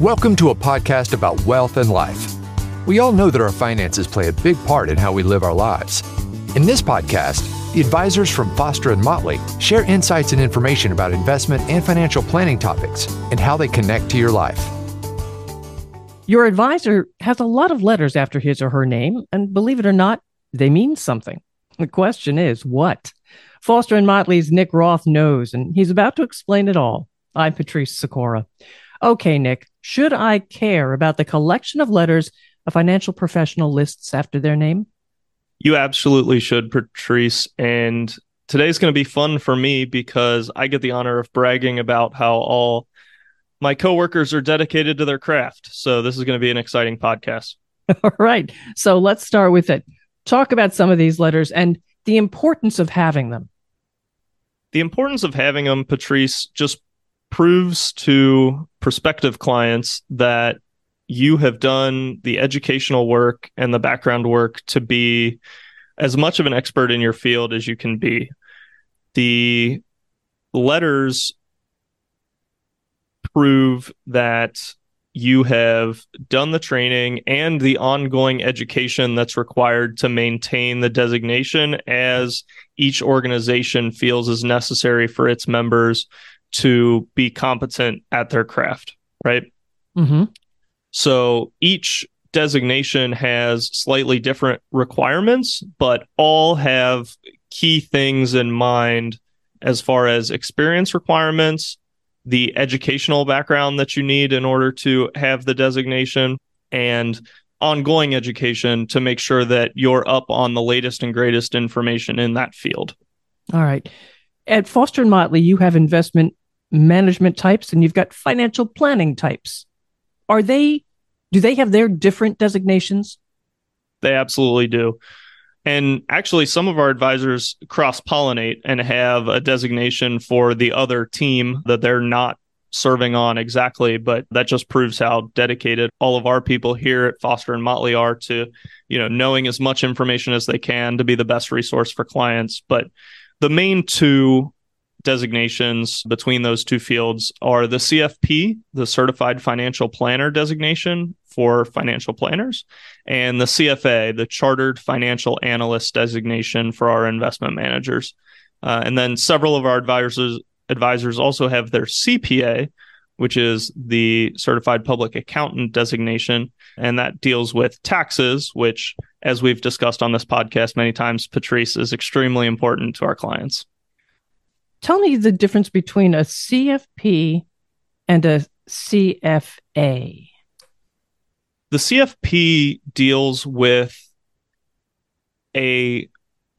Welcome to a podcast about wealth and life. We all know that our finances play a big part in how we live our lives. In this podcast, the advisors from Foster and Motley share insights and information about investment and financial planning topics and how they connect to your life. Your advisor has a lot of letters after his or her name, and believe it or not, they mean something. The question is, what? Foster and Motley's Nick Roth knows, and he's about to explain it all. I'm Patrice Sikora. Okay, Nick, should I care about the collection of letters a financial professional lists after their name? You absolutely should, Patrice. And today's going to be fun for me because I get the honor of bragging about how all my coworkers are dedicated to their craft. So this is going to be an exciting podcast. All right. So let's start with it. Talk about some of these letters and the importance of having them. The importance of having them, Patrice, just proves to prospective clients that you have done the educational work and the background work to be as much of an expert in your field as you can be. The letters prove that you have done the training and the ongoing education that's required to maintain the designation as each organization feels is necessary for its members to be competent at their craft, right? Mm-hmm. So each designation has slightly different requirements, but all have key things in mind as far as experience requirements, the educational background that you need in order to have the designation, and ongoing education to make sure that you're up on the latest and greatest information in that field. All right. At Foster and Motley, you have investment management types and you've got financial planning types are they do they have their different designations? They absolutely do. And actually, some of our advisors cross pollinate and have a designation for the other team that they're not serving on exactly, but that just proves how dedicated all of our people here at Foster and Motley are to, you know, knowing as much information as they can to be the best resource for clients. But the main two designations between those two fields are the CFP, the Certified Financial Planner designation for financial planners, and the CFA, the Chartered Financial Analyst designation for our investment managers. Uh, and then several of our advisors advisors also have their CPA, which is the Certified Public Accountant designation, and that deals with taxes, which, as we've discussed on this podcast many times, Patrice is extremely important to our clients tell me the difference between a CFP and a CFA. The CFP deals with a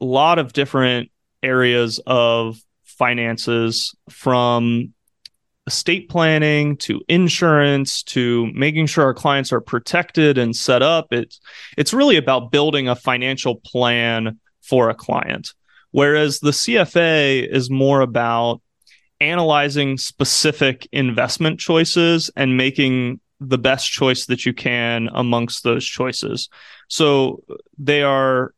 lot of different areas of finances from estate planning to insurance to making sure our clients are protected and set up it's it's really about building a financial plan for a client Whereas the CFA is more about analyzing specific investment choices and making the best choice that you can amongst those choices. So they are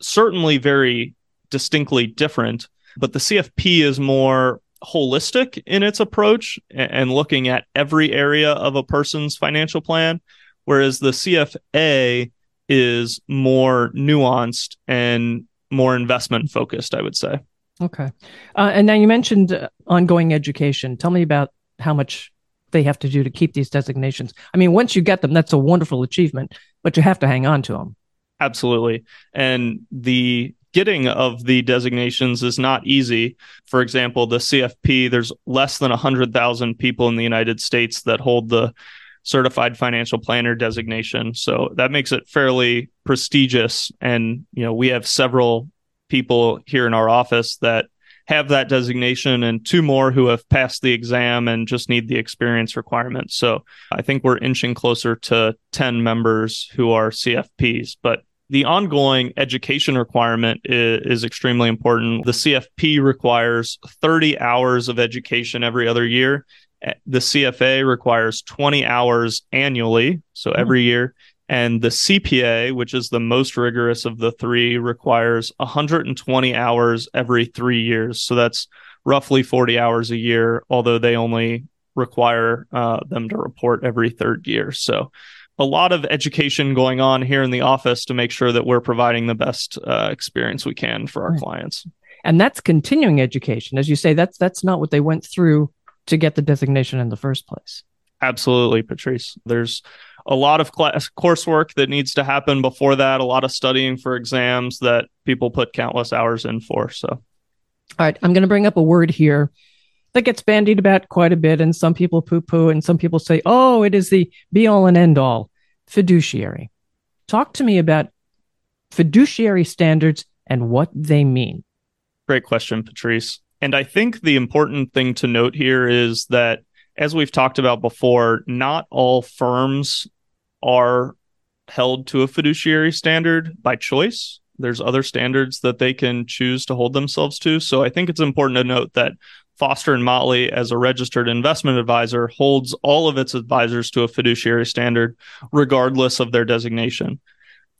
certainly very distinctly different, but the CFP is more holistic in its approach and looking at every area of a person's financial plan, whereas the CFA is more nuanced and more investment focused, I would say. Okay. Uh, and now you mentioned uh, ongoing education. Tell me about how much they have to do to keep these designations. I mean, once you get them, that's a wonderful achievement, but you have to hang on to them. Absolutely. And the getting of the designations is not easy. For example, the CFP, there's less than 100,000 people in the United States that hold the certified financial planner designation. So that makes it fairly prestigious. And, you know, we have several people here in our office that have that designation and two more who have passed the exam and just need the experience requirement. So I think we're inching closer to 10 members who are CFPs, but the ongoing education requirement is, is, extremely important. The CFP requires 30 hours of education every other year the CFA requires 20 hours annually, so hmm. every year. And the CPA, which is the most rigorous of the three, requires 120 hours every three years. So that's roughly 40 hours a year, although they only require uh, them to report every third year. So, a lot of education going on here in the office to make sure that we're providing the best uh, experience we can for our right. clients. And that's continuing education, as you say. That's that's not what they went through to get the designation in the first place. Absolutely, Patrice. There's a lot of class coursework that needs to happen before that. A lot of studying for exams that people put countless hours in for. So, all right, I'm going to bring up a word here that gets bandied about quite a bit, and some people poo poo, and some people say, oh, it is the be all and end all fiduciary. Talk to me about fiduciary standards and what they mean. Great question, Patrice. And I think the important thing to note here is that, as we've talked about before, not all firms are held to a fiduciary standard by choice. There's other standards that they can choose to hold themselves to. So I think it's important to note that Foster and Motley, as a registered investment advisor, holds all of its advisors to a fiduciary standard, regardless of their designation.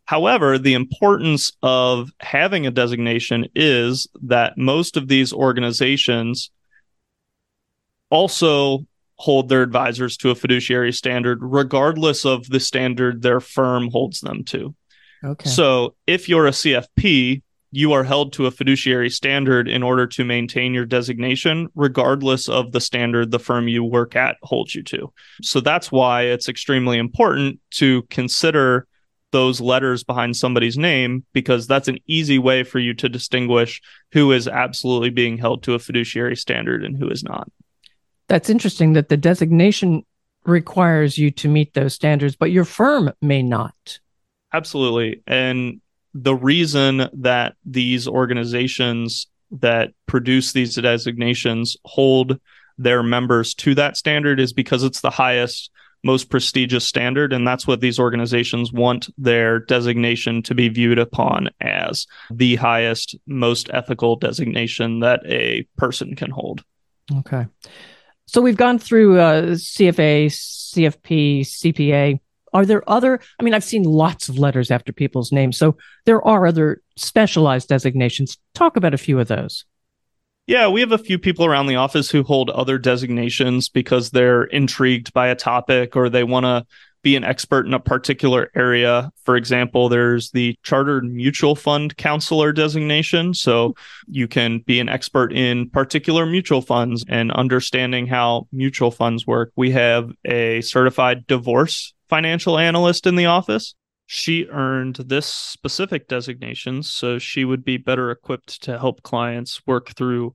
However, the importance of having a designation is that most of these organizations also hold their advisors to a fiduciary standard, regardless of the standard their firm holds them to. Okay. So if you're a CFP, you are held to a fiduciary standard in order to maintain your designation, regardless of the standard the firm you work at holds you to. So that's why it's extremely important to consider those letters behind somebody's name because that's an easy way for you to distinguish who is absolutely being held to a fiduciary standard and who is not. That's interesting that the designation requires you to meet those standards, but your firm may not. Absolutely. And the reason that these organizations that produce these designations hold their members to that standard is because it's the highest most prestigious standard and that's what these organizations want their designation to be viewed upon as the highest most ethical designation that a person can hold okay so we've gone through uh, cfa cfp cpa are there other? I mean, I've seen lots of letters after people's names. So there are other specialized designations. Talk about a few of those. Yeah, we have a few people around the office who hold other designations because they're intrigued by a topic or they want to be an expert in a particular area. For example, there's the Chartered Mutual Fund Counselor designation. So you can be an expert in particular mutual funds and understanding how mutual funds work. We have a certified divorce financial analyst in the office. She earned this specific designation, so she would be better equipped to help clients work through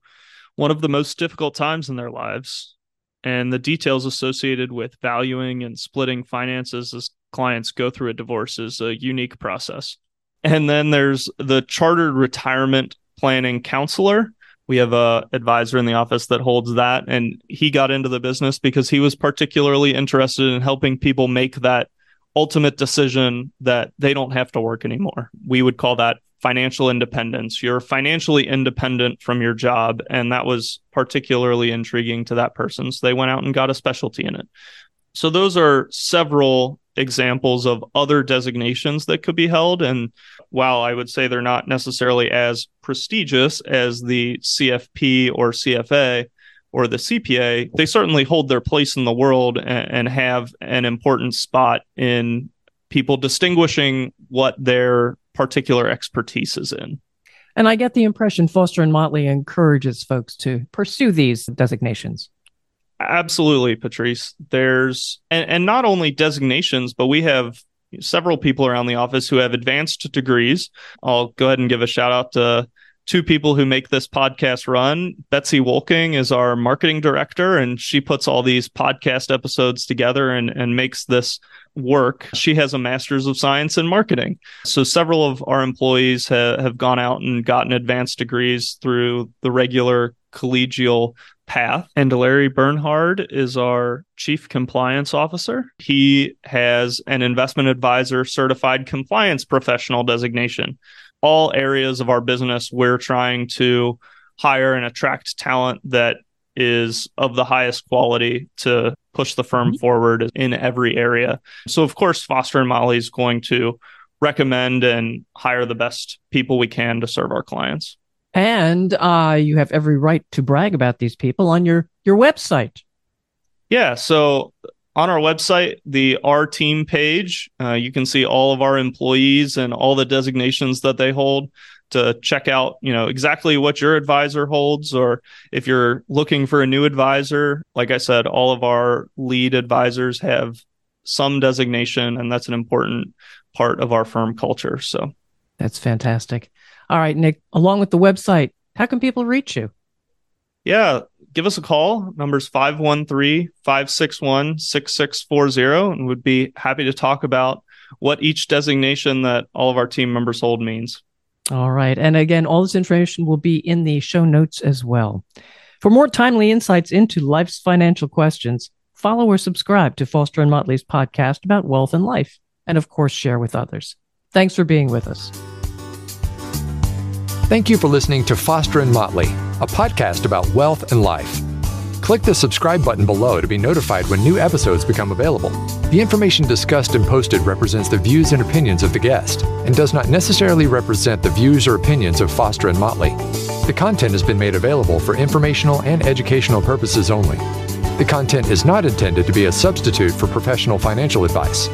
one of the most difficult times in their lives. And the details associated with valuing and splitting finances as clients go through a divorce is a unique process. And then there's the chartered retirement planning counselor we have a advisor in the office that holds that and he got into the business because he was particularly interested in helping people make that ultimate decision that they don't have to work anymore. We would call that financial independence. You're financially independent from your job and that was particularly intriguing to that person. So they went out and got a specialty in it. So those are several examples of other designations that could be held. And while I would say they're not necessarily as prestigious as the CFP or CFA or the CPA, they certainly hold their place in the world and, and have an important spot in people distinguishing what their particular expertise is in. And I get the impression Foster and Motley encourages folks to pursue these designations. Absolutely, Patrice. There's and, and not only designations, but we have several people around the office who have advanced degrees. I'll go ahead and give a shout out to two people who make this podcast run. Betsy Wolking is our marketing director, and she puts all these podcast episodes together and, and makes this work. She has a master's of science in marketing. So several of our employees ha- have gone out and gotten advanced degrees through the regular collegial path. And Larry Bernhard is our chief compliance officer. He has an investment advisor certified compliance professional designation. All areas of our business, we're trying to hire and attract talent that is of the highest quality to push the firm mm-hmm. forward in every area. So, of course, Foster and Motley is going to recommend and hire the best people we can to serve our clients. And uh, you have every right to brag about these people on your, your website. Yeah. So on our website, the our team page, uh, you can see all of our employees and all the designations that they hold to check out, you know, exactly what your advisor holds, or if you're looking for a new advisor. Like I said, all of our lead advisors have some designation, and that's an important part of our firm culture. So that's fantastic. All right, Nick, along with the website, how can people reach you? Yeah, give us a call. Number's 513 561 6640, and would be happy to talk about what each designation that all of our team members hold means. All right. And again, all this information will be in the show notes as well. For more timely insights into life's financial questions, follow or subscribe to Foster and Motley's podcast about wealth and life, and of course, share with others. Thanks for being with us. Thank you for listening to Foster and Motley, a podcast about wealth and life. Click the subscribe button below to be notified when new episodes become available. The information discussed and posted represents the views and opinions of the guest and does not necessarily represent the views or opinions of Foster and Motley. The content has been made available for informational and educational purposes only. The content is not intended to be a substitute for professional financial advice.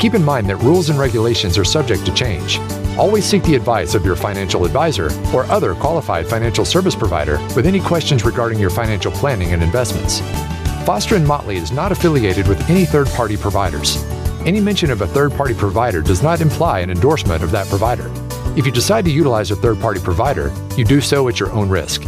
Keep in mind that rules and regulations are subject to change. Always seek the advice of your financial advisor or other qualified financial service provider with any questions regarding your financial planning and investments. Foster and Motley is not affiliated with any third-party providers. Any mention of a third-party provider does not imply an endorsement of that provider. If you decide to utilize a third-party provider, you do so at your own risk.